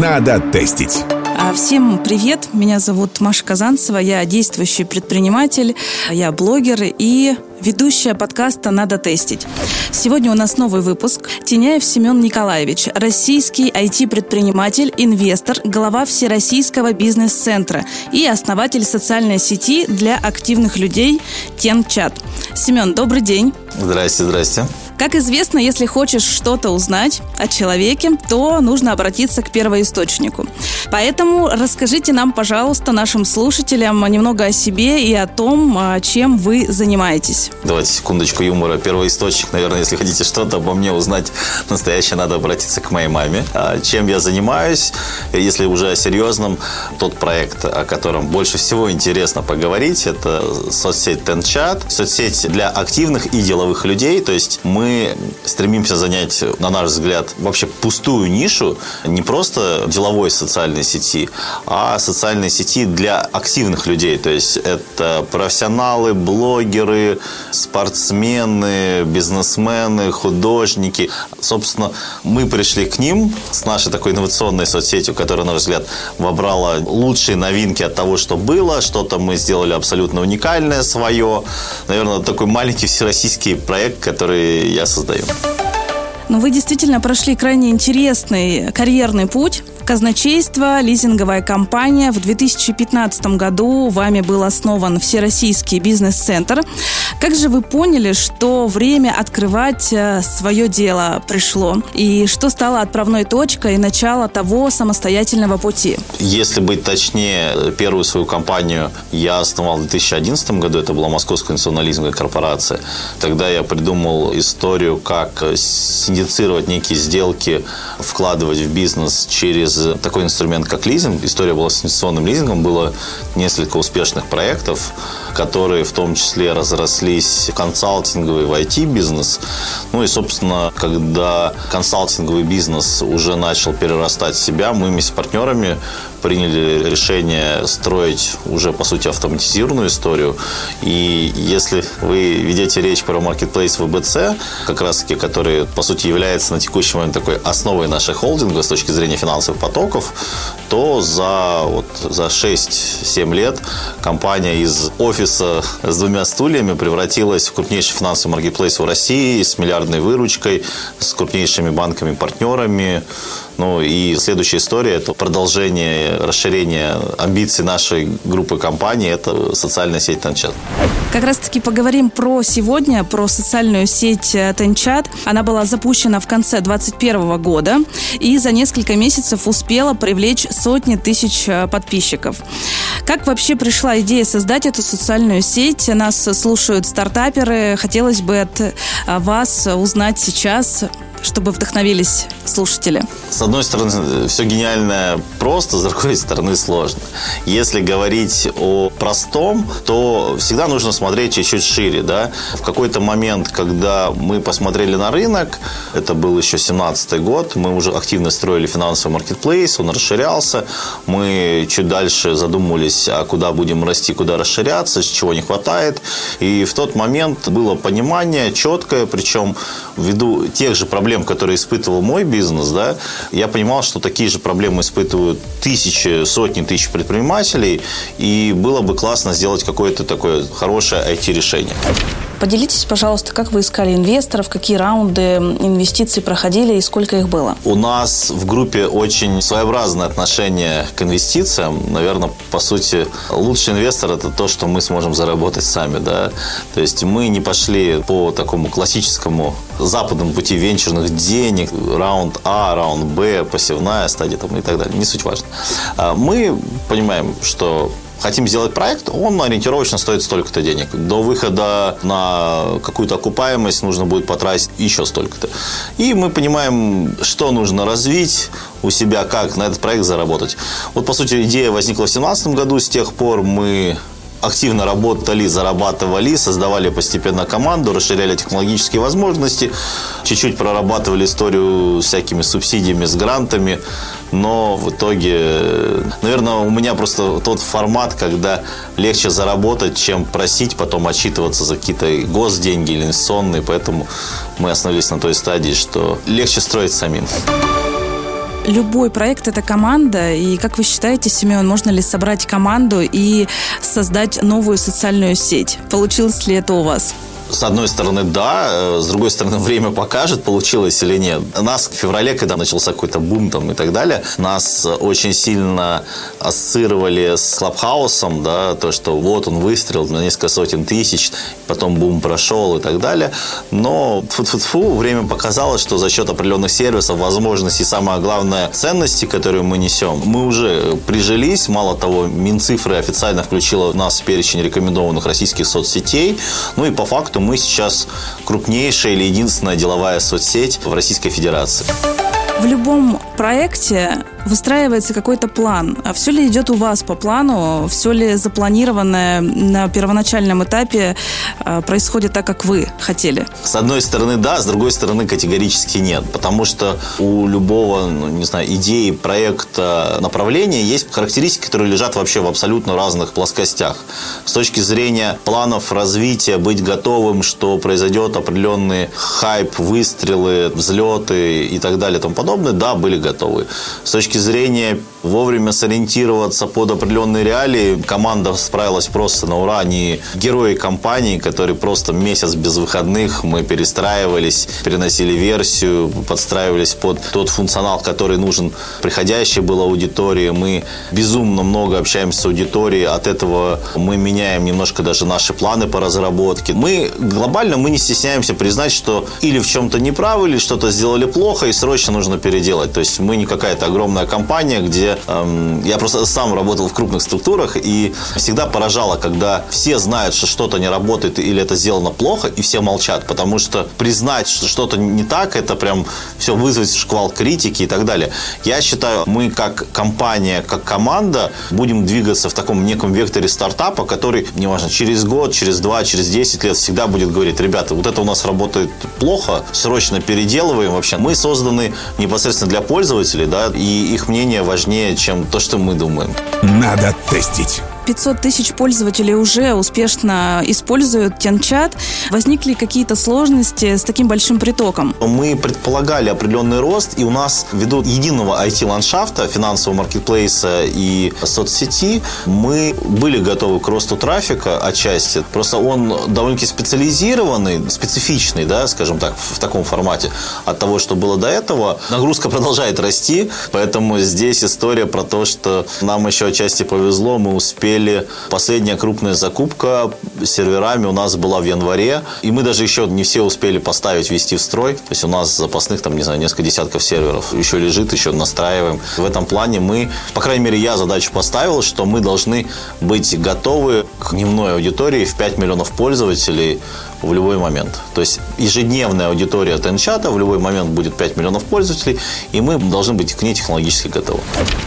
Надо тестить. А, всем привет, меня зовут Маша Казанцева, я действующий предприниматель, я блогер и ведущая подкаста «Надо тестить». Сегодня у нас новый выпуск. Теняев Семен Николаевич, российский IT-предприниматель, инвестор, глава Всероссийского бизнес-центра и основатель социальной сети для активных людей «Тенчат». Семен, добрый день. Здрасте, здрасте. Как известно, если хочешь что-то узнать о человеке, то нужно обратиться к первоисточнику. Поэтому расскажите нам, пожалуйста, нашим слушателям немного о себе и о том, а, чем вы занимаетесь. Давайте секундочку юмора. Первоисточник, наверное, если хотите что-то обо мне узнать настоящее, надо обратиться к моей маме. А чем я занимаюсь, если уже о серьезном, тот проект, о котором больше всего интересно поговорить, это соцсеть Тенчат, соцсеть для активных и деловых людей. То есть мы стремимся занять, на наш взгляд, вообще пустую нишу не просто деловой социальной сети, а социальной сети для активных людей. То есть это профессионалы, блогеры, спортсмены, бизнесмены, художники. Собственно, мы пришли к ним с нашей такой инновационной соцсетью, которая, на наш взгляд, вобрала лучшие новинки от того, что было. Что-то мы сделали абсолютно уникальное свое. Наверное, такой маленький всероссийский проект, который я создаю. Но вы действительно прошли крайне интересный карьерный путь казначейство, лизинговая компания. В 2015 году вами был основан Всероссийский бизнес-центр. Как же вы поняли, что время открывать э, свое дело пришло? И что стало отправной точкой и начало того самостоятельного пути? Если быть точнее, первую свою компанию я основал в 2011 году. Это была Московская национализмная корпорация. Тогда я придумал историю, как синдицировать некие сделки, вкладывать в бизнес через такой инструмент, как лизинг. История была с инвестиционным лизингом. Было несколько успешных проектов, которые в том числе разрослись в консалтинговый, в IT-бизнес. Ну и, собственно, когда консалтинговый бизнес уже начал перерастать себя, мы вместе с партнерами приняли решение строить уже, по сути, автоматизированную историю. И если вы ведете речь про marketplace ВБЦ, как раз-таки, который, по сути, является на текущий момент такой основой нашей холдинга с точки зрения финансовых потоков, то за, вот, за 6-7 лет компания из офиса с двумя стульями превратилась в крупнейший финансовый маркетплейс в России с миллиардной выручкой, с крупнейшими банками-партнерами, ну и следующая история – это продолжение, расширение амбиций нашей группы компаний – это социальная сеть Танчат. Как раз-таки поговорим про сегодня, про социальную сеть Танчат. Она была запущена в конце 2021 года и за несколько месяцев успела привлечь сотни тысяч э, подписчиков. Как вообще пришла идея создать эту социальную сеть? Нас слушают стартаперы. Хотелось бы от э, вас узнать сейчас, чтобы вдохновились слушатели? С одной стороны, все гениальное просто, с другой стороны, сложно. Если говорить о простом, то всегда нужно смотреть чуть-чуть шире. Да? В какой-то момент, когда мы посмотрели на рынок, это был еще 17 год, мы уже активно строили финансовый маркетплейс, он расширялся, мы чуть дальше задумывались, а куда будем расти, куда расширяться, чего не хватает. И в тот момент было понимание четкое, причем ввиду тех же проблем, проблем, которые испытывал мой бизнес, да, я понимал, что такие же проблемы испытывают тысячи, сотни тысяч предпринимателей, и было бы классно сделать какое-то такое хорошее IT-решение. Поделитесь, пожалуйста, как вы искали инвесторов, какие раунды инвестиций проходили и сколько их было? У нас в группе очень своеобразное отношение к инвестициям. Наверное, по сути, лучший инвестор – это то, что мы сможем заработать сами. Да? То есть мы не пошли по такому классическому западному пути венчурных денег, раунд А, раунд Б, посевная стадия там, и так далее. Не суть важно. А мы понимаем, что хотим сделать проект, он ориентировочно стоит столько-то денег. До выхода на какую-то окупаемость нужно будет потратить еще столько-то. И мы понимаем, что нужно развить у себя, как на этот проект заработать. Вот, по сути, идея возникла в 2017 году. С тех пор мы активно работали, зарабатывали, создавали постепенно команду, расширяли технологические возможности, чуть-чуть прорабатывали историю всякими субсидиями, с грантами, но в итоге, наверное, у меня просто тот формат, когда легче заработать, чем просить, потом отчитываться за какие-то госденьги или инвестиционные, поэтому мы остановились на той стадии, что легче строить самим. Любой проект – это команда. И как вы считаете, Семен, можно ли собрать команду и создать новую социальную сеть? Получилось ли это у вас? С одной стороны, да. Э, с другой стороны, время покажет, получилось или нет. Нас в феврале, когда начался какой-то бум там и так далее, нас очень сильно ассоциировали с Клабхаусом, да, то, что вот он выстрелил на несколько сотен тысяч, потом бум прошел и так далее. Но фу-фу-фу, время показало, что за счет определенных сервисов, возможностей, самое главное, ценности, которые мы несем, мы уже прижились. Мало того, Минцифры официально включила нас в перечень рекомендованных российских соцсетей. Ну и по факту что мы сейчас крупнейшая или единственная деловая соцсеть в Российской Федерации. В любом проекте выстраивается какой-то план. А все ли идет у вас по плану? Все ли запланированное на первоначальном этапе а, происходит так, как вы хотели? С одной стороны, да, с другой стороны, категорически нет. Потому что у любого, ну, не знаю, идеи, проекта, направления есть характеристики, которые лежат вообще в абсолютно разных плоскостях. С точки зрения планов развития, быть готовым, что произойдет определенный хайп, выстрелы, взлеты и так далее и тому подобное, да, были готовы. С точки зрения вовремя сориентироваться под определенные реалии, команда справилась просто на ура. Они герои компании, которые просто месяц без выходных мы перестраивались, переносили версию, подстраивались под тот функционал, который нужен приходящей была аудитории. Мы безумно много общаемся с аудиторией, от этого мы меняем немножко даже наши планы по разработке. Мы глобально мы не стесняемся признать, что или в чем-то неправы, или что-то сделали плохо, и срочно нужно переделать. То есть мы не какая-то огромная компания, где эм, я просто сам работал в крупных структурах и всегда поражало, когда все знают, что что-то не работает или это сделано плохо, и все молчат, потому что признать, что что-то не так, это прям все вызвать шквал критики и так далее. Я считаю, мы как компания, как команда будем двигаться в таком неком векторе стартапа, который, неважно, через год, через два, через 10 лет всегда будет говорить, ребята, вот это у нас работает плохо, срочно переделываем вообще. Мы созданы непосредственно для пользователей, да, и их мнение важнее, чем то, что мы думаем. Надо тестить. 500 тысяч пользователей уже успешно используют Тенчат. Возникли какие-то сложности с таким большим притоком? Мы предполагали определенный рост, и у нас ввиду единого IT-ландшафта, финансового маркетплейса и соцсети, мы были готовы к росту трафика отчасти. Просто он довольно-таки специализированный, специфичный, да, скажем так, в таком формате от того, что было до этого. Нагрузка продолжает расти, поэтому здесь история про то, что нам еще отчасти повезло, мы успели успели. Последняя крупная закупка серверами у нас была в январе. И мы даже еще не все успели поставить, ввести в строй. То есть у нас запасных, там, не знаю, несколько десятков серверов еще лежит, еще настраиваем. В этом плане мы, по крайней мере, я задачу поставил, что мы должны быть готовы к дневной аудитории в 5 миллионов пользователей в любой момент. То есть ежедневная аудитория Тенчата в любой момент будет 5 миллионов пользователей, и мы должны быть к ней технологически готовы.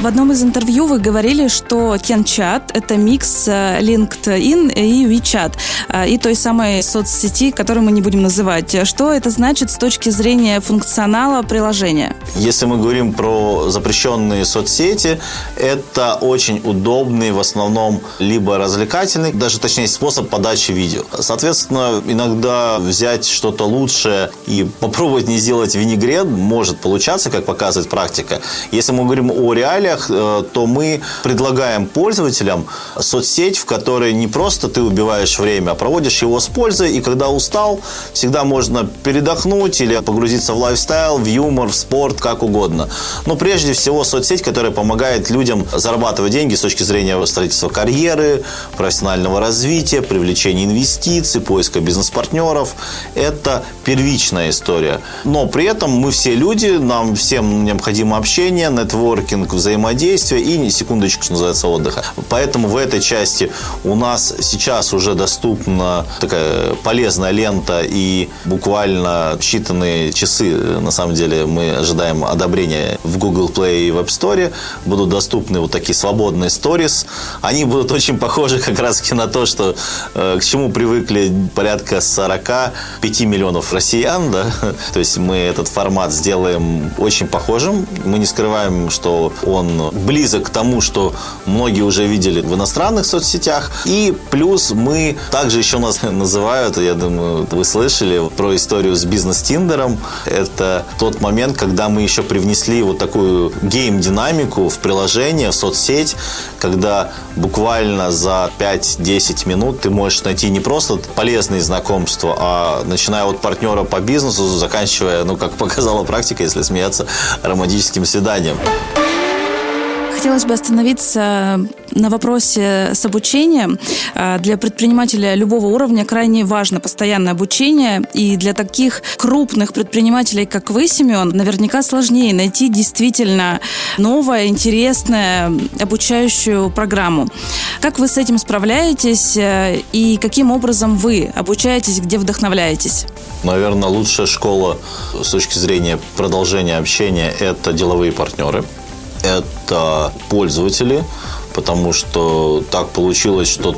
В одном из интервью вы говорили, что Тенчат – это микс э, LinkedIn и WeChat, э, и той самой соцсети, которую мы не будем называть. Что это значит с точки зрения функционала приложения? Если мы говорим про запрещенные соцсети, это очень удобный, в основном, либо развлекательный, даже точнее способ подачи видео. Соответственно, иногда взять что-то лучшее и попробовать не сделать винегрет может получаться, как показывает практика. Если мы говорим о реалиях, э, то мы предлагаем пользователям соцсеть, в которой не просто ты убиваешь время, а проводишь его с пользой, и когда устал, всегда можно передохнуть или погрузиться в лайфстайл, в юмор, в спорт, как угодно. Но прежде всего соцсеть, которая помогает людям зарабатывать деньги с точки зрения строительства карьеры, профессионального развития, привлечения инвестиций, поиска бизнес бизнес-партнеров. Это первичная история. Но при этом мы все люди, нам всем необходимо общение, нетворкинг, взаимодействие и, секундочку, что называется, отдыха. Поэтому в этой части у нас сейчас уже доступна такая полезная лента и буквально считанные часы, на самом деле, мы ожидаем одобрения в Google Play и в App Store. Будут доступны вот такие свободные stories. Они будут очень похожи как раз на то, что э, к чему привыкли порядка 45 миллионов россиян, да, то есть мы этот формат сделаем очень похожим. Мы не скрываем, что он близок к тому, что многие уже видели в иностранных соцсетях. И плюс мы также еще нас называют, я думаю, вы слышали про историю с бизнес-тиндером. Это тот момент, когда мы еще привнесли вот такую гейм-динамику в приложение, в соцсеть, когда буквально за 5-10 минут ты можешь найти не просто полезные знакомства, а начиная от партнера по бизнесу, заканчивая, ну, как показала практика, если смеяться, романтическим свиданием. Хотелось бы остановиться на вопросе с обучением. А, для предпринимателя любого уровня крайне важно постоянное обучение. И для таких крупных предпринимателей, как вы, Семен, наверняка сложнее найти действительно новое, интересное обучающую программу. Как вы с этим справляетесь э, и каким образом вы обучаетесь, где вдохновляетесь? Наверное, лучшая школа с точки зрения продолжения общения – это деловые партнеры – это пользователи, потому что так получилось, что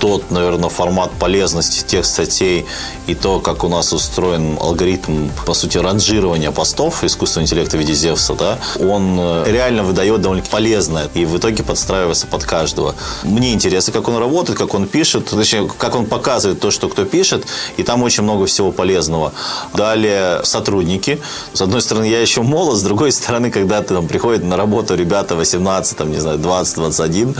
тот, наверное, формат полезности тех статей и то, как у нас устроен алгоритм, по сути, ранжирования постов искусственного интеллекта в виде Зевса, да, он э, реально выдает довольно полезное и в итоге подстраивается под каждого. Мне интересно, как он работает, как он пишет, точнее, как он показывает то, что кто пишет, и там очень много всего полезного. Далее сотрудники. С одной стороны, я еще молод, с другой стороны, когда ты там приходит на работу ребята 18, там, не знаю, 20, 21,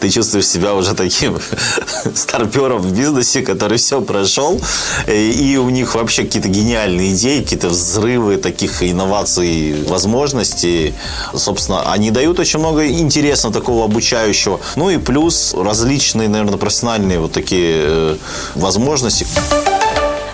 ты чувствуешь себя уже таким старперов в бизнесе, который все прошел, и у них вообще какие-то гениальные идеи, какие-то взрывы таких инноваций, возможностей. Собственно, они дают очень много интересного такого обучающего. Ну и плюс различные, наверное, профессиональные вот такие э, возможности.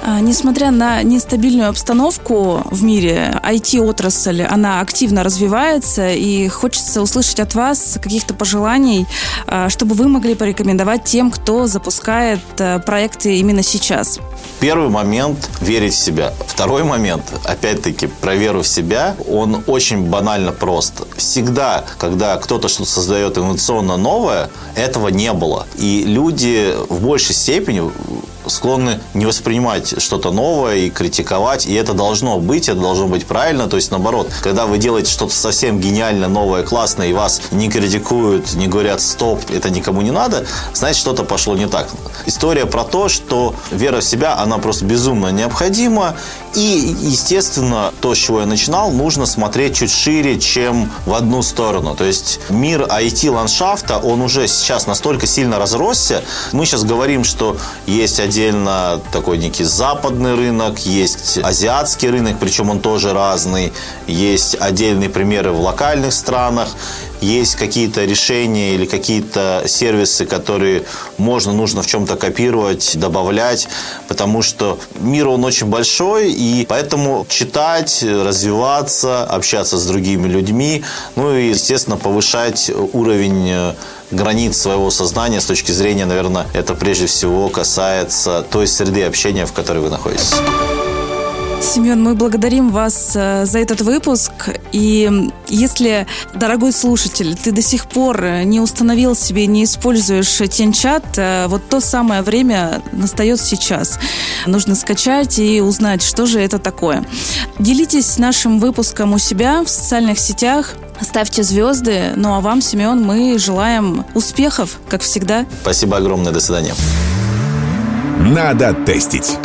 А, несмотря на нестабильную обстановку в мире, IT-отрасль, она активно развивается, и хочется услышать от вас каких-то пожеланий, а, чтобы вы могли порекомендовать тем, кто запускает а, проекты именно сейчас. Первый момент – верить в себя. Второй момент, опять-таки, про веру в себя, он очень банально прост. Всегда, когда кто-то что-то создает инновационно новое, этого не было. И люди в большей степени склонны не воспринимать что-то новое и критиковать, и это должно быть, это должно быть правильно, то есть наоборот, когда вы делаете что-то совсем гениально, новое, классное, и вас не критикуют, не говорят «стоп, это никому не надо», значит, что-то пошло не так. История про то, что вера в себя, она просто безумно необходима, и, естественно, то, с чего я начинал, нужно смотреть чуть шире, чем в одну сторону. То есть мир IT-ландшафта, он уже сейчас настолько сильно разросся. Мы сейчас говорим, что есть отдельно такой некий западный рынок, есть азиатский рынок, причем он тоже разный. Есть отдельные примеры в локальных странах есть какие-то решения или какие-то сервисы, которые можно, нужно в чем-то копировать, добавлять, потому что мир, он очень большой, и поэтому читать, развиваться, общаться с другими людьми, ну и, естественно, повышать уровень э, границ своего сознания с точки зрения, наверное, это прежде всего касается той среды общения, в которой вы находитесь. Семен, мы благодарим вас э, за этот выпуск. И если, дорогой слушатель, ты до сих пор не установил себе, не используешь Тенчат, э, вот то самое время настает сейчас. Нужно скачать и узнать, что же это такое. Делитесь нашим выпуском у себя в социальных сетях. Ставьте звезды. Ну а вам, Семен, мы желаем успехов, как всегда. Спасибо огромное. До свидания. Надо тестить.